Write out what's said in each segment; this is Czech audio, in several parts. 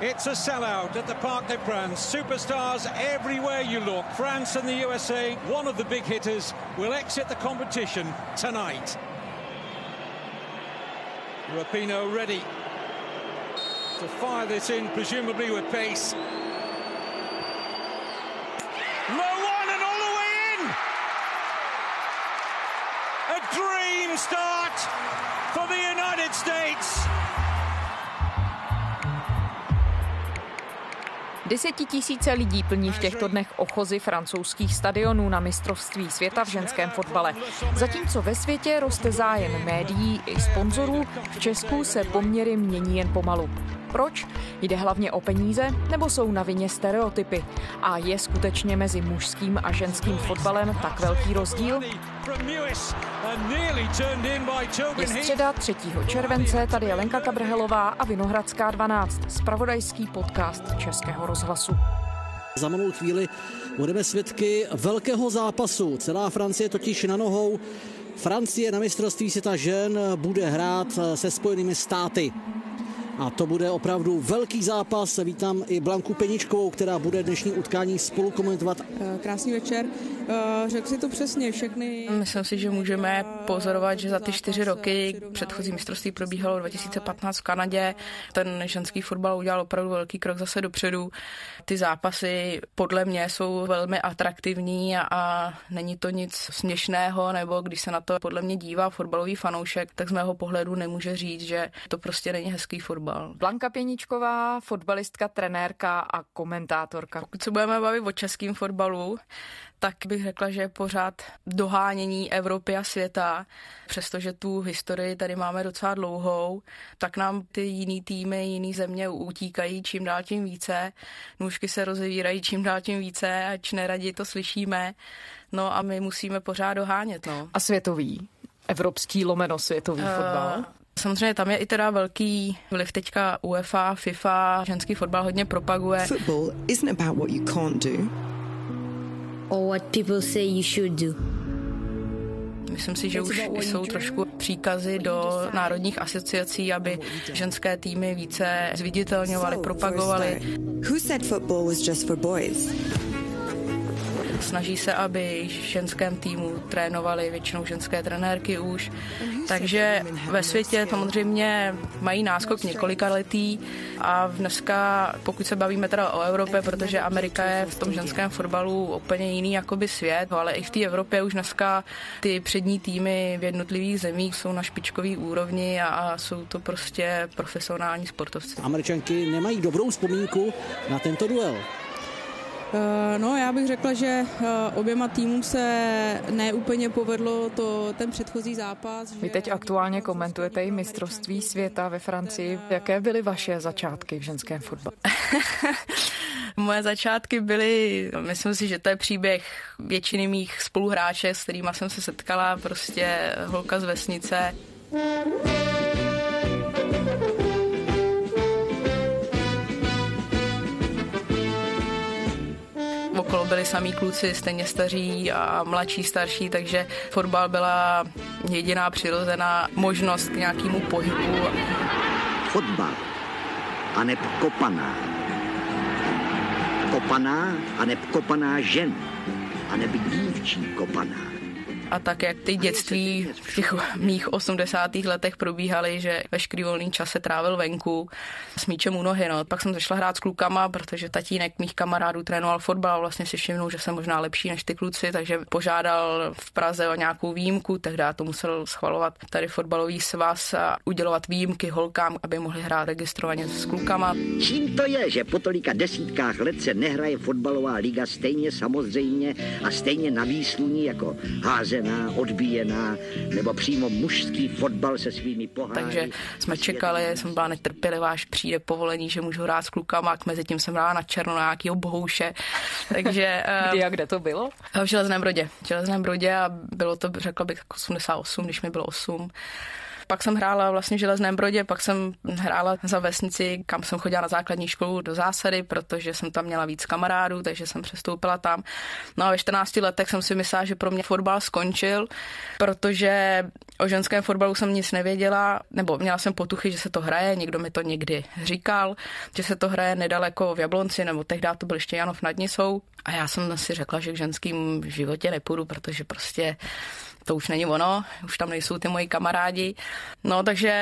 It's a sellout at the Parc des Princes. Superstars everywhere you look. France and the USA, one of the big hitters, will exit the competition tonight. Rapino ready to fire this in, presumably with pace. Low one and all the way in! A dream start for the United States. Desetitisíce lidí plní v těchto dnech ochozy francouzských stadionů na mistrovství světa v ženském fotbale. Zatímco ve světě roste zájem médií i sponzorů, v Česku se poměry mění jen pomalu. Proč? Jde hlavně o peníze nebo jsou na vině stereotypy? A je skutečně mezi mužským a ženským fotbalem tak velký rozdíl? Je středa 3. července, tady je Lenka Kabrhelová a Vinohradská 12, spravodajský podcast Českého rozhlasu. Za malou chvíli budeme svědky velkého zápasu. Celá Francie totiž na nohou. Francie na mistrovství světa žen bude hrát se Spojenými státy. A to bude opravdu velký zápas. Vítám i Blanku Peničkovou, která bude dnešní utkání spolu komentovat. Krásný večer. Eh, řekl si to přesně všechny. Myslím si, že můžeme pozorovat, že za ty čtyři roky předchozí mistrovství probíhalo 2015 v Kanadě. Ten ženský fotbal udělal opravdu velký krok zase dopředu. Ty zápasy podle mě jsou velmi atraktivní a není to nic směšného, nebo když se na to podle mě dívá fotbalový fanoušek, tak z mého pohledu nemůže říct, že to prostě není hezký fotbal. Blanka Pěničková, fotbalistka, trenérka a komentátorka. Pokud se budeme bavit o českém fotbalu, tak bych řekla, že je pořád dohánění Evropy a světa. Přestože tu historii tady máme docela dlouhou, tak nám ty jiný týmy, jiný země utíkají čím dál tím více. Nůžky se rozevírají čím dál tím více, ač neradi to slyšíme. No a my musíme pořád dohánět. No. A světový? Evropský lomeno světový uh, fotbal? Samozřejmě tam je i teda velký vliv teďka UEFA, FIFA, ženský fotbal hodně propaguje. Football isn't about what you can't do or what people say you should do. Myslím si, že už jsou trošku příkazy do národních asociací, aby ženské týmy více zviditelňovaly, propagovaly. Who said football was just for boys? Snaží se, aby ženském týmu trénovali většinou ženské trenérky už. Takže ve světě samozřejmě mají náskok několika letý a dneska, pokud se bavíme teda o Evropě, protože Amerika je v tom ženském fotbalu úplně jiný jakoby svět, ale i v té Evropě už dneska ty přední týmy v jednotlivých zemích jsou na špičkový úrovni a, a jsou to prostě profesionální sportovci. Američanky nemají dobrou vzpomínku na tento duel. Eh, no, já bych řekla, že eh, oběma týmům se neúplně povedlo to, ten předchozí zápas. Vy teď aktuálně komentujete i mistrovství světa ve Francii. Jaké byly vaše začátky v ženském fotbalu? Moje začátky byly, myslím si, že to je příběh většiny mých spoluhráček, s kterými jsem se setkala, prostě holka z vesnice. Byli samý kluci, stejně staří a mladší, starší, takže fotbal byla jediná přirozená možnost k nějakému pohybu. Fotbal a kopaná. Kopaná a kopaná žen a dívčí kopaná a tak, jak ty dětství v těch mých 80. letech probíhaly, že veškerý volný čas se trávil venku s míčem u nohy. No. Pak jsem zašla hrát s klukama, protože tatínek mých kamarádů trénoval fotbal a vlastně si všimnul, že jsem možná lepší než ty kluci, takže požádal v Praze o nějakou výjimku, tehdy to musel schvalovat tady fotbalový svaz a udělovat výjimky holkám, aby mohli hrát registrovaně s klukama. Čím to je, že po tolika desítkách let se nehraje fotbalová liga stejně samozřejmě a stejně na výsluní jako házená odbíjená, odbíjená, nebo přímo mužský fotbal se svými poháry. Takže jsme čekali, jsem byla netrpělivá, až přijde povolení, že můžu hrát s klukama, a mezi tím jsem hrála na černo na nějakýho bohouše. Takže, Kdy a kde to bylo? V Železném Brodě. V Železném Brodě a bylo to, řekla bych, 88, když mi bylo 8. Pak jsem hrála vlastně v Železném Brodě, pak jsem hrála za vesnici, kam jsem chodila na základní školu do zásady, protože jsem tam měla víc kamarádů, takže jsem přestoupila tam. No a ve 14 letech jsem si myslela, že pro mě fotbal skončil, protože o ženském fotbalu jsem nic nevěděla, nebo měla jsem potuchy, že se to hraje, někdo mi to někdy říkal, že se to hraje nedaleko v Jablonci, nebo tehdy to byl ještě Janov nad Nisou. A já jsem si řekla, že k ženským životě nepůjdu, protože prostě to už není ono, už tam nejsou ty moji kamarádi. No takže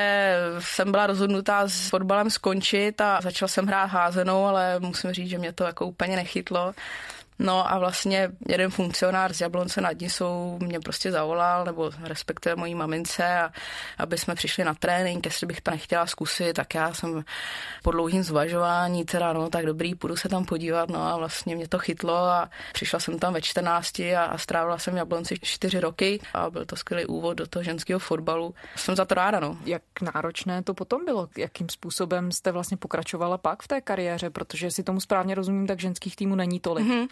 jsem byla rozhodnutá s fotbalem skončit a začala jsem hrát házenou, ale musím říct, že mě to jako úplně nechytlo. No a vlastně jeden funkcionář z Jablonce nad Nisou mě prostě zavolal, nebo respektive mojí mamince, a aby jsme přišli na trénink, jestli bych to nechtěla zkusit, tak já jsem po dlouhým zvažování, teda no tak dobrý, půjdu se tam podívat, no a vlastně mě to chytlo a přišla jsem tam ve 14 a, a strávila jsem v Jablonci 4 roky a byl to skvělý úvod do toho ženského fotbalu. Jsem za to ráda, no. Jak náročné to potom bylo? Jakým způsobem jste vlastně pokračovala pak v té kariéře? Protože si tomu správně rozumím, tak ženských týmů není tolik. Mm-hmm.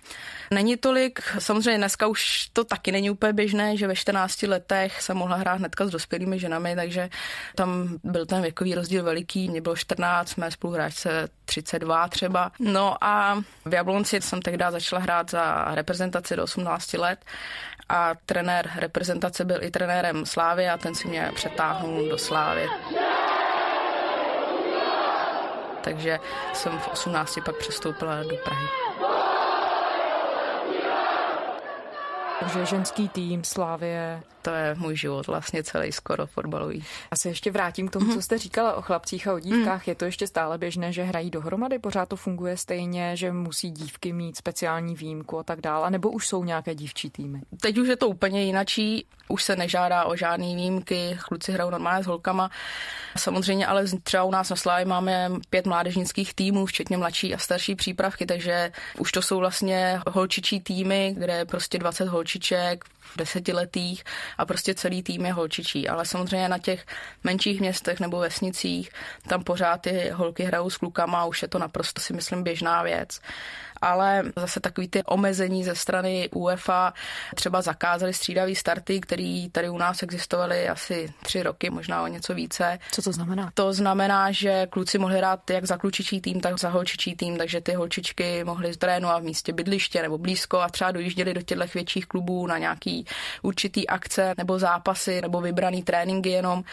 Není tolik, samozřejmě dneska už to taky není úplně běžné, že ve 14 letech jsem mohla hrát hnedka s dospělými ženami, takže tam byl ten věkový rozdíl veliký, mě bylo 14, mé spoluhráčce 32 třeba. No a v Jablonci jsem tehdy začala hrát za reprezentaci do 18 let a trenér reprezentace byl i trenérem Slávy a ten si mě přetáhnul do Slávy takže jsem v 18 pak přestoupila do Prahy. Takže ženský tým Slávie. To je můj život vlastně celý skoro fotbalový. A se ještě vrátím k tomu, mm-hmm. co jste říkala o chlapcích a o dívkách. Mm-hmm. Je to ještě stále běžné, že hrají dohromady? Pořád to funguje stejně, že musí dívky mít speciální výjimku a tak dále? Nebo už jsou nějaké dívčí týmy? Teď už je to úplně jinačí. Už se nežádá o žádné výjimky. Kluci hrajou normálně s holkama. Samozřejmě, ale třeba u nás na Slávě máme pět mládežnických týmů, včetně mladší a starší přípravky, takže už to jsou vlastně holčičí týmy, kde je prostě 20 holčiček, desetiletých a prostě celý tým je holčičí. Ale samozřejmě na těch menších městech nebo vesnicích tam pořád ty holky hrajou s klukama a už je to naprosto si myslím běžná věc ale zase takový ty omezení ze strany UEFA třeba zakázali střídavý starty, který tady u nás existovaly asi tři roky, možná o něco více. Co to znamená? To znamená, že kluci mohli hrát jak za klučičí tým, tak za holčičí tým, takže ty holčičky mohly trénovat v místě bydliště nebo blízko a třeba dojížděli do těchto větších klubů na nějaký určitý akce nebo zápasy nebo vybraný tréninky jenom,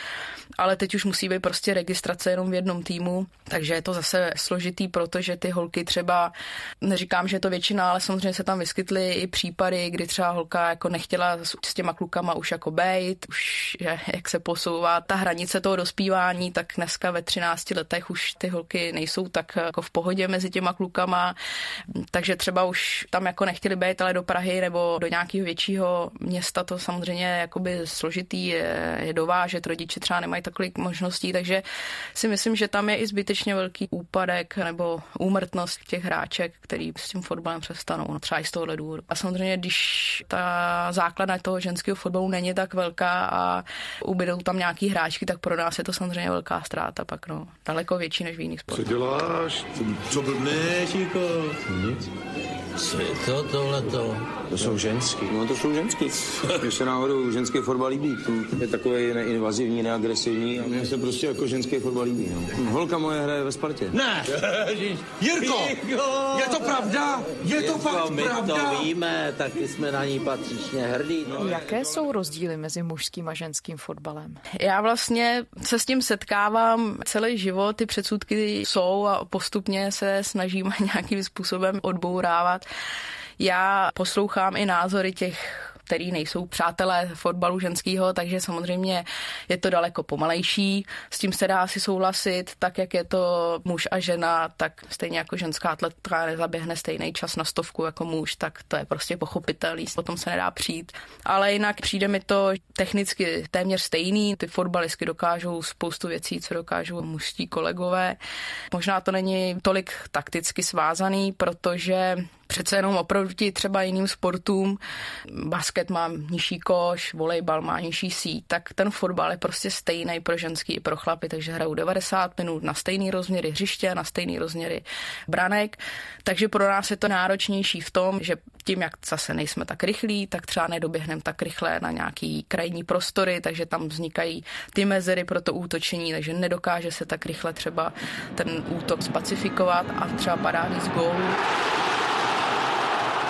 ale teď už musí být prostě registrace jenom v jednom týmu, takže je to zase složitý, protože ty holky třeba neříkám, že je to většina, ale samozřejmě se tam vyskytly i případy, kdy třeba holka jako nechtěla s těma klukama už jako bejt, už že, jak se posouvá ta hranice toho dospívání, tak dneska ve 13 letech už ty holky nejsou tak jako v pohodě mezi těma klukama, takže třeba už tam jako nechtěli být, ale do Prahy nebo do nějakého většího města to samozřejmě jakoby složitý je, je dovážet, rodiče třeba nemají takových možností, takže si myslím, že tam je i zbytečně velký úpadek nebo úmrtnost těch hráček, který s tím fotbalem přestanou, no třeba i z tohohle důvodu. A samozřejmě, když ta základna toho ženského fotbalu není tak velká a ubydou tam nějaký hráčky, tak pro nás je to samozřejmě velká ztráta pak, no. Daleko větší než v jiných sportech. Co děláš? Co blbneš? Nic. Co je to tohleto? To jsou ženský. No to jsou ženský. Mně se náhodou ženský fotbal líbí. Je takový neinvazivní, neagresivní a mně se prostě jako ženský fotbal líbí. No. Holka moje hraje ve Spartě. Ne! Jirko! Je to pravda? Je to fakt my pravda? to víme, taky jsme na ní patřičně hrdí. No. Jaké jsou rozdíly mezi mužským a ženským fotbalem? Já vlastně se s tím setkávám celý život, ty předsudky jsou a postupně se snažím nějakým způsobem odbourávat. Já poslouchám i názory těch který nejsou přátelé fotbalu ženského, takže samozřejmě je to daleko pomalejší. S tím se dá si souhlasit, tak jak je to muž a žena, tak stejně jako ženská atletka nezaběhne stejný čas na stovku jako muž, tak to je prostě pochopitelný, potom se nedá přijít. Ale jinak přijde mi to technicky téměř stejný. Ty fotbalistky dokážou spoustu věcí, co dokážou mužští kolegové. Možná to není tolik takticky svázaný, protože přece jenom oproti třeba jiným sportům, basket má nižší koš, volejbal má nižší síť, tak ten fotbal je prostě stejný pro ženský i pro chlapy, takže hrajou 90 minut na stejný rozměry hřiště, na stejný rozměry branek, takže pro nás je to náročnější v tom, že tím, jak zase nejsme tak rychlí, tak třeba nedoběhneme tak rychle na nějaký krajní prostory, takže tam vznikají ty mezery pro to útočení, takže nedokáže se tak rychle třeba ten útok spacifikovat a třeba padá víc gólů.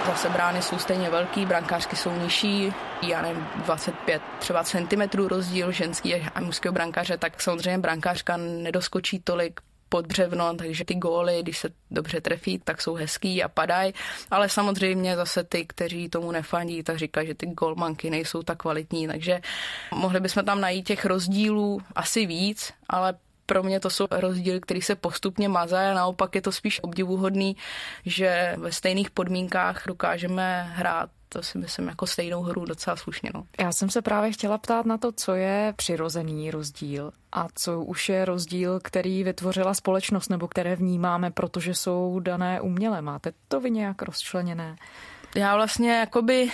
Zase brány jsou stejně velký, brankářky jsou nižší, já nevím, 25 třeba centimetrů rozdíl ženský a mužského brankáře, tak samozřejmě brankářka nedoskočí tolik pod břevno, takže ty góly, když se dobře trefí, tak jsou hezký a padají, ale samozřejmě zase ty, kteří tomu nefandí, tak říkají, že ty golmanky nejsou tak kvalitní, takže mohli bychom tam najít těch rozdílů asi víc, ale pro mě to jsou rozdíly, které se postupně mazají a naopak je to spíš obdivuhodný, že ve stejných podmínkách dokážeme hrát to si myslím jako stejnou hru docela slušně. No. Já jsem se právě chtěla ptát na to, co je přirozený rozdíl a co už je rozdíl, který vytvořila společnost nebo které vnímáme, protože jsou dané uměle. Máte to vy nějak rozčleněné? Já vlastně jakoby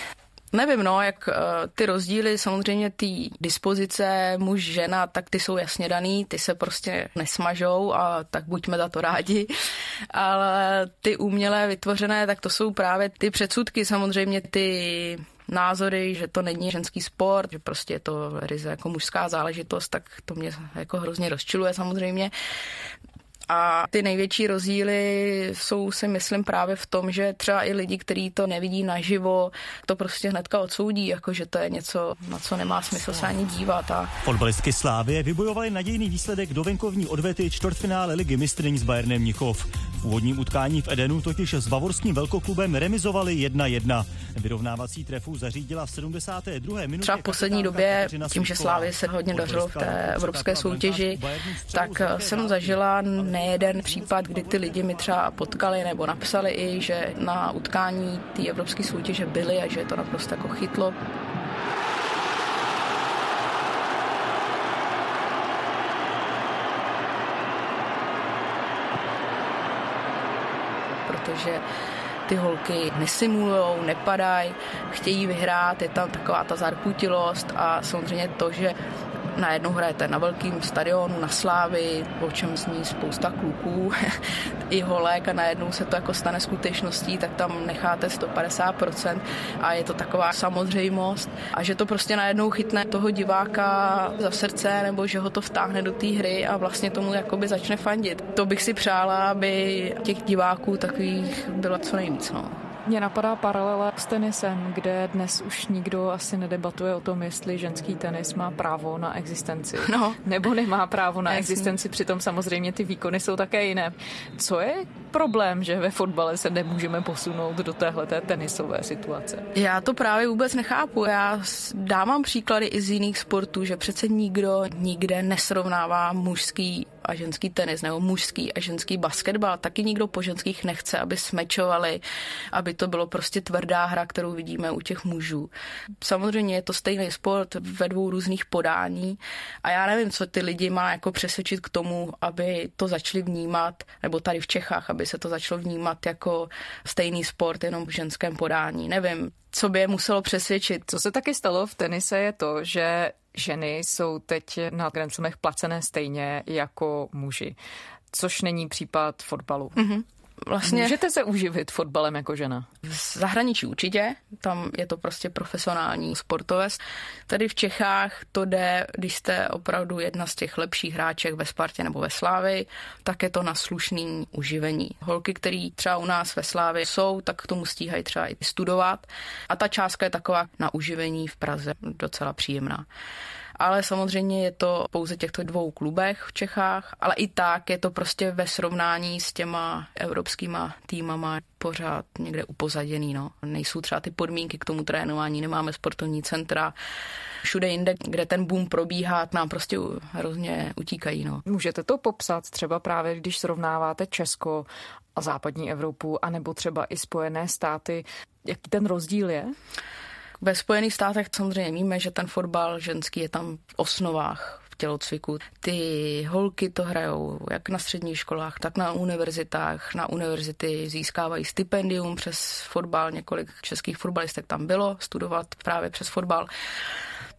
Nevím, no, jak uh, ty rozdíly, samozřejmě ty dispozice muž, žena, tak ty jsou jasně daný, ty se prostě nesmažou a tak buďme za to rádi. Ale ty umělé vytvořené, tak to jsou právě ty předsudky, samozřejmě ty názory, že to není ženský sport, že prostě je to ryze jako mužská záležitost, tak to mě jako hrozně rozčiluje samozřejmě. A ty největší rozdíly jsou si myslím právě v tom, že třeba i lidi, kteří to nevidí naživo, to prostě hnedka odsoudí, jako že to je něco, na co nemá smysl se ani dívat. A... Fotbalistky Slávě vybojovali nadějný výsledek do venkovní odvety čtvrtfinále ligy mistrní s Bayernem Mnichov. V úvodním utkání v Edenu totiž s bavorským velkoklubem remizovali 1-1. Vyrovnávací trefu zařídila v 72. minutě. Třeba v poslední době, tím, že Slávě se hodně dařilo v té evropské soutěži, tak jsem zažila nejeden případ, kdy ty lidi mi třeba potkali nebo napsali i, že na utkání té evropské soutěže byli a že je to naprosto jako chytlo. Protože ty holky nesimulujou, nepadají, chtějí vyhrát, je tam taková ta zarputilost a samozřejmě to, že najednou hrajete na velkém stadionu, na Slávy, o čem zní spousta kluků, i holek a najednou se to jako stane skutečností, tak tam necháte 150% a je to taková samozřejmost a že to prostě najednou chytne toho diváka za srdce nebo že ho to vtáhne do té hry a vlastně tomu jakoby začne fandit. To bych si přála, aby těch diváků takových bylo co nejvíc. No. Mně napadá paralela s tenisem, kde dnes už nikdo asi nedebatuje o tom, jestli ženský tenis má právo na existenci. No. Nebo nemá právo na existenci, přitom samozřejmě ty výkony jsou také jiné. Co je problém, že ve fotbale se nemůžeme posunout do téhle tenisové situace? Já to právě vůbec nechápu. Já dávám příklady i z jiných sportů, že přece nikdo nikde nesrovnává mužský a ženský tenis nebo mužský a ženský basketbal. Taky nikdo po ženských nechce, aby smečovali, aby to bylo prostě tvrdá hra, kterou vidíme u těch mužů. Samozřejmě je to stejný sport ve dvou různých podání a já nevím, co ty lidi má jako přesvědčit k tomu, aby to začali vnímat, nebo tady v Čechách, aby se to začalo vnímat jako stejný sport jenom v ženském podání. Nevím, co by je muselo přesvědčit. Co se taky stalo v tenise je to, že ženy jsou teď na Grand placené stejně jako muži, což není případ fotbalu. Mm-hmm. Vlastně... Můžete se uživit fotbalem jako žena? V zahraničí určitě, tam je to prostě profesionální sportovec. Tady v Čechách to jde, když jste opravdu jedna z těch lepších hráček ve Spartě nebo ve Slávi, tak je to na slušný uživení. Holky, které třeba u nás ve Slávi jsou, tak k tomu stíhají třeba i studovat a ta částka je taková na uživení v Praze docela příjemná ale samozřejmě je to pouze těchto dvou klubech v Čechách, ale i tak je to prostě ve srovnání s těma evropskýma týmama pořád někde upozaděný. No. Nejsou třeba ty podmínky k tomu trénování, nemáme sportovní centra, všude jinde, kde ten boom probíhá, nám prostě hrozně utíkají. No. Můžete to popsat třeba právě, když srovnáváte Česko a západní Evropu, anebo třeba i Spojené státy, jaký ten rozdíl je? Ve Spojených státech samozřejmě víme, že ten fotbal ženský je tam v osnovách v tělocviku. Ty holky to hrajou jak na středních školách, tak na univerzitách. Na univerzity získávají stipendium přes fotbal. Několik českých fotbalistek tam bylo studovat právě přes fotbal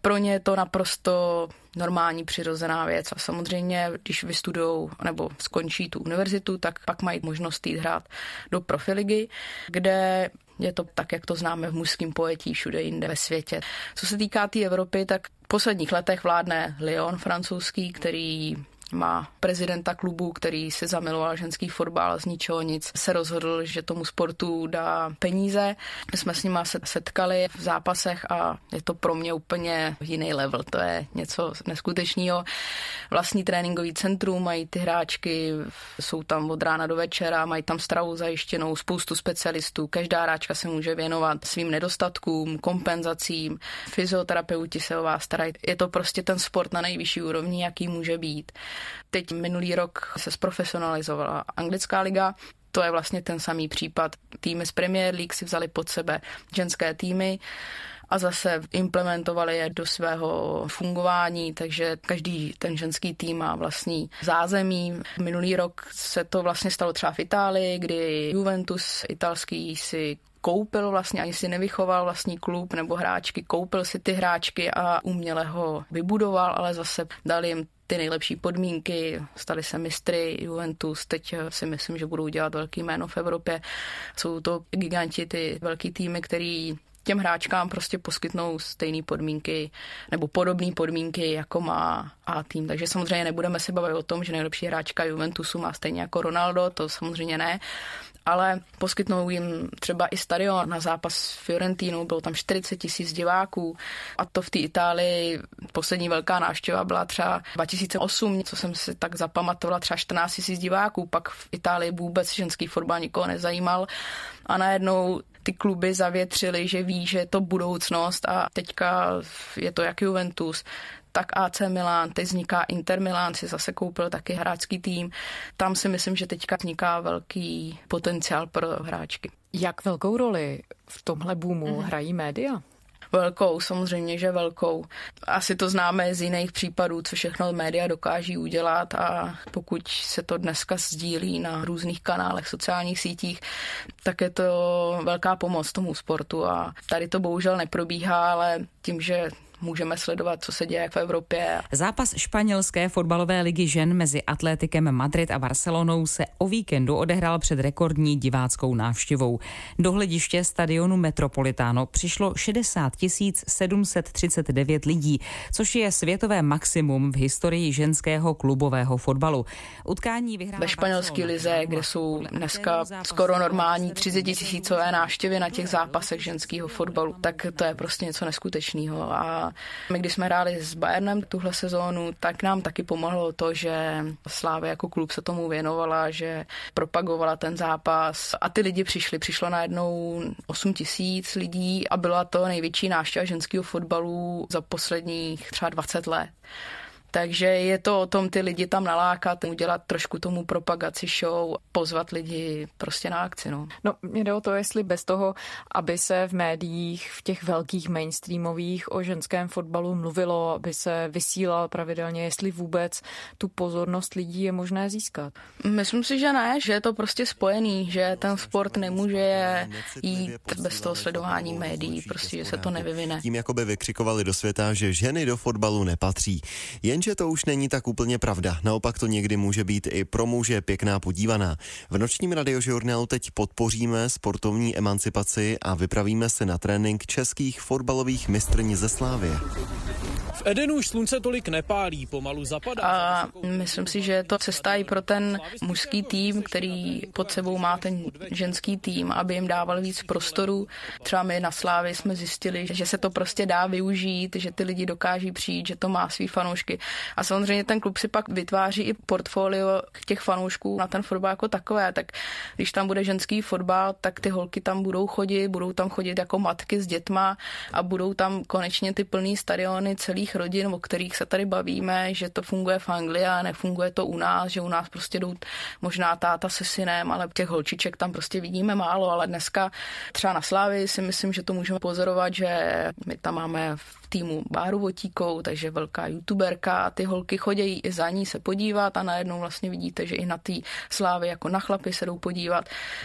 pro ně je to naprosto normální přirozená věc. A samozřejmě, když vystudují nebo skončí tu univerzitu, tak pak mají možnost jít hrát do profiligy, kde je to tak, jak to známe v mužském pojetí všude jinde ve světě. Co se týká té Evropy, tak v posledních letech vládne Lyon francouzský, který má prezidenta klubu, který si zamiloval ženský fotbal z ničeho nic, se rozhodl, že tomu sportu dá peníze. My jsme s nima se setkali v zápasech a je to pro mě úplně jiný level. To je něco neskutečného. Vlastní tréninkový centrum, mají ty hráčky, jsou tam od rána do večera, mají tam stravu zajištěnou, spoustu specialistů. Každá hráčka se může věnovat svým nedostatkům, kompenzacím, fyzioterapeuti se o vás starají. Je to prostě ten sport na nejvyšší úrovni, jaký může být. Teď minulý rok se zprofesionalizovala anglická liga, to je vlastně ten samý případ. Týmy z Premier League si vzali pod sebe ženské týmy a zase implementovali je do svého fungování, takže každý ten ženský tým má vlastní zázemí. Minulý rok se to vlastně stalo třeba v Itálii, kdy Juventus italský si koupil vlastně, ani si nevychoval vlastní klub nebo hráčky, koupil si ty hráčky a uměle ho vybudoval, ale zase dal jim ty nejlepší podmínky, stali se mistry Juventus, teď si myslím, že budou dělat velký jméno v Evropě. Jsou to giganti, ty velký týmy, který těm hráčkám prostě poskytnou stejné podmínky nebo podobné podmínky, jako má A tým. Takže samozřejmě nebudeme se bavit o tom, že nejlepší hráčka Juventusu má stejně jako Ronaldo, to samozřejmě ne, ale poskytnou jim třeba i stadion na zápas s Fiorentínou, bylo tam 40 tisíc diváků a to v té Itálii poslední velká návštěva byla třeba 2008, co jsem si tak zapamatovala, třeba 14 tisíc diváků, pak v Itálii vůbec ženský fotbal nikoho nezajímal a najednou ty kluby zavětřili, že ví, že je to budoucnost a teďka je to jak Juventus, tak AC Milan, teď vzniká Inter Milan, si zase koupil taky hráčský tým. Tam si myslím, že teďka vzniká velký potenciál pro hráčky. Jak velkou roli v tomhle boomu mm. hrají média? Velkou, samozřejmě, že velkou. Asi to známe z jiných případů, co všechno média dokáží udělat a pokud se to dneska sdílí na různých kanálech, sociálních sítích, tak je to velká pomoc tomu sportu a tady to bohužel neprobíhá, ale tím, že můžeme sledovat, co se děje v Evropě. Zápas španělské fotbalové ligy žen mezi Atlétikem Madrid a Barcelonou se o víkendu odehrál před rekordní diváckou návštěvou. Do hlediště stadionu Metropolitano přišlo 60 739 lidí, což je světové maximum v historii ženského klubového fotbalu. Utkání vyhrála Ve španělské lize, kde jsou dneska skoro normální 30 tisícové návštěvy na těch zápasech ženského fotbalu, tak to je prostě něco neskutečného a my, když jsme hráli s Bayernem tuhle sezónu, tak nám taky pomohlo to, že Slávy jako klub se tomu věnovala, že propagovala ten zápas a ty lidi přišli. Přišlo najednou 8 tisíc lidí a byla to největší návštěva ženského fotbalu za posledních třeba 20 let. Takže je to o tom ty lidi tam nalákat, udělat trošku tomu propagaci show, pozvat lidi prostě na akci. No. no, mě jde o to, jestli bez toho, aby se v médiích, v těch velkých mainstreamových o ženském fotbalu mluvilo, aby se vysílal pravidelně, jestli vůbec tu pozornost lidí je možné získat. Myslím si, že ne, že je to prostě spojený, že ten sport nemůže jít bez toho sledování médií, prostě, že se to nevyvine. Tím jakoby vykřikovali do světa, že ženy do fotbalu nepatří. Jenže Jenže to už není tak úplně pravda. Naopak to někdy může být i pro muže pěkná podívaná. V nočním radiožurnálu teď podpoříme sportovní emancipaci a vypravíme se na trénink českých fotbalových mistrní ze Slávy. V Edenu už slunce tolik nepálí, pomalu zapadá. A myslím si, že je to cesta i pro ten mužský tým, který pod sebou má ten ženský tým, aby jim dával víc prostoru. Třeba my na Slávě jsme zjistili, že se to prostě dá využít, že ty lidi dokáží přijít, že to má svý fanoušky. A samozřejmě ten klub si pak vytváří i portfolio těch fanoušků na ten fotbal jako takové. Tak když tam bude ženský fotbal, tak ty holky tam budou chodit, budou tam chodit jako matky s dětma a budou tam konečně ty plný stadiony celých rodin, o kterých se tady bavíme, že to funguje v Anglii a nefunguje to u nás, že u nás prostě jdou možná táta se synem, ale těch holčiček tam prostě vidíme málo, ale dneska třeba na Slávy si myslím, že to můžeme pozorovat, že my tam máme v v týmu Báru Votíkou, takže velká youtuberka a ty holky chodí i za ní se podívat a najednou vlastně vidíte, že i na té slávy jako na chlapy se jdou podívat.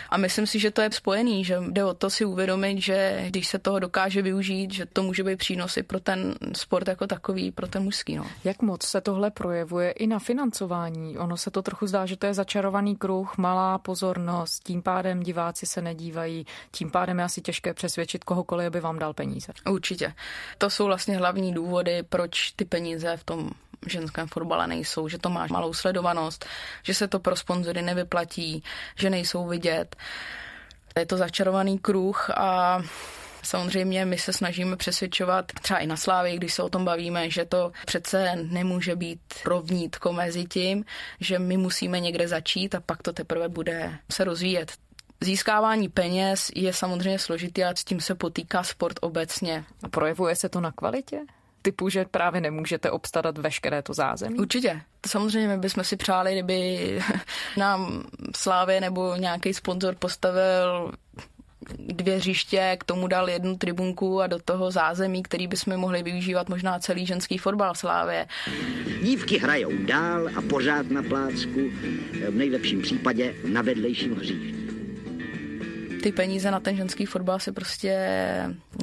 A myslím si, že to je spojený, že jde o to si uvědomit, že když se toho dokáže využít, že to může být přínosy pro ten sport jako takový, pro ten mužský. No. Jak moc se tohle projevuje i na financování? Ono se to trochu zdá, že to je začarovaný kruh, malá pozornost, tím pádem diváci se nedívají, tím pádem je asi těžké přesvědčit kohokoliv, aby vám dal peníze. Určitě. To jsou vlastně hlavní důvody, proč ty peníze v tom ženském fotbale nejsou, že to má malou sledovanost, že se to pro sponzory nevyplatí, že nejsou vidět. Je to začarovaný kruh a Samozřejmě my se snažíme přesvědčovat třeba i na Slávě, když se o tom bavíme, že to přece nemůže být rovnítko mezi tím, že my musíme někde začít a pak to teprve bude se rozvíjet. Získávání peněz je samozřejmě složitý a s tím se potýká sport obecně. A projevuje se to na kvalitě? typu, že právě nemůžete obstarat veškeré to zázemí? Určitě. Samozřejmě my bychom si přáli, kdyby nám Slávě nebo nějaký sponzor postavil dvě hřiště, k tomu dal jednu tribunku a do toho zázemí, který bychom mohli využívat možná celý ženský fotbal Slávě. Dívky hrajou dál a pořád na plácku, v nejlepším případě na vedlejším hřišti. Ty peníze na ten ženský fotbal se prostě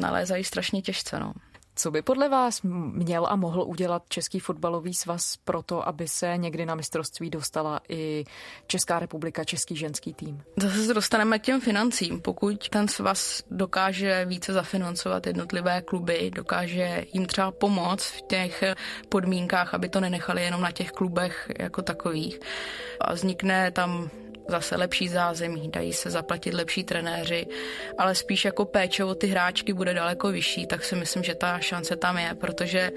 nalézají strašně těžce. No. Co by podle vás měl a mohl udělat Český fotbalový svaz pro to, aby se někdy na mistrovství dostala i Česká republika, Český ženský tým? Zase se dostaneme k těm financím. Pokud ten svaz dokáže více zafinancovat jednotlivé kluby, dokáže jim třeba pomoct v těch podmínkách, aby to nenechali jenom na těch klubech jako takových. A vznikne tam zase lepší zázemí, dají se zaplatit lepší trenéři, ale spíš jako péče o ty hráčky bude daleko vyšší, tak si myslím, že ta šance tam je, protože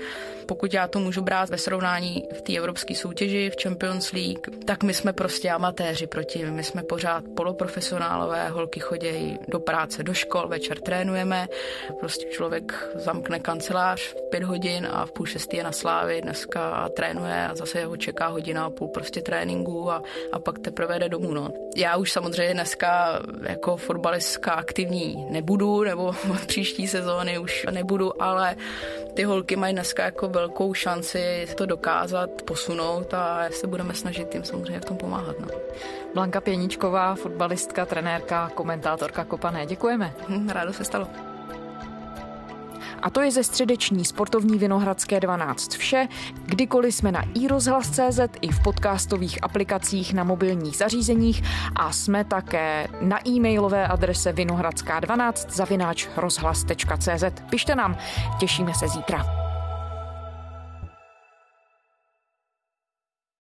pokud já to můžu brát ve srovnání v té evropské soutěži, v Champions League, tak my jsme prostě amatéři proti, my jsme pořád poloprofesionálové, holky chodí do práce, do škol, večer trénujeme, prostě člověk zamkne kancelář v pět hodin a v půl šestý je na slávě dneska a trénuje a zase ho čeká hodina a půl prostě tréninku a, a pak teprve jde domů. No. No. Já už samozřejmě dneska jako fotbalistka aktivní nebudu, nebo příští sezóny už nebudu, ale ty holky mají dneska jako velkou šanci to dokázat, posunout a se budeme snažit jim samozřejmě v tom pomáhat. No. Blanka Pěničková, fotbalistka, trenérka, komentátorka Kopané. Děkujeme. Rádo se stalo. A to je ze středeční sportovní Vinohradské 12 vše. Kdykoliv jsme na iRozhlas.cz i v podcastových aplikacích na mobilních zařízeních a jsme také na e-mailové adrese vinohradská12 zavináč rozhlas.cz. Pište nám, těšíme se zítra.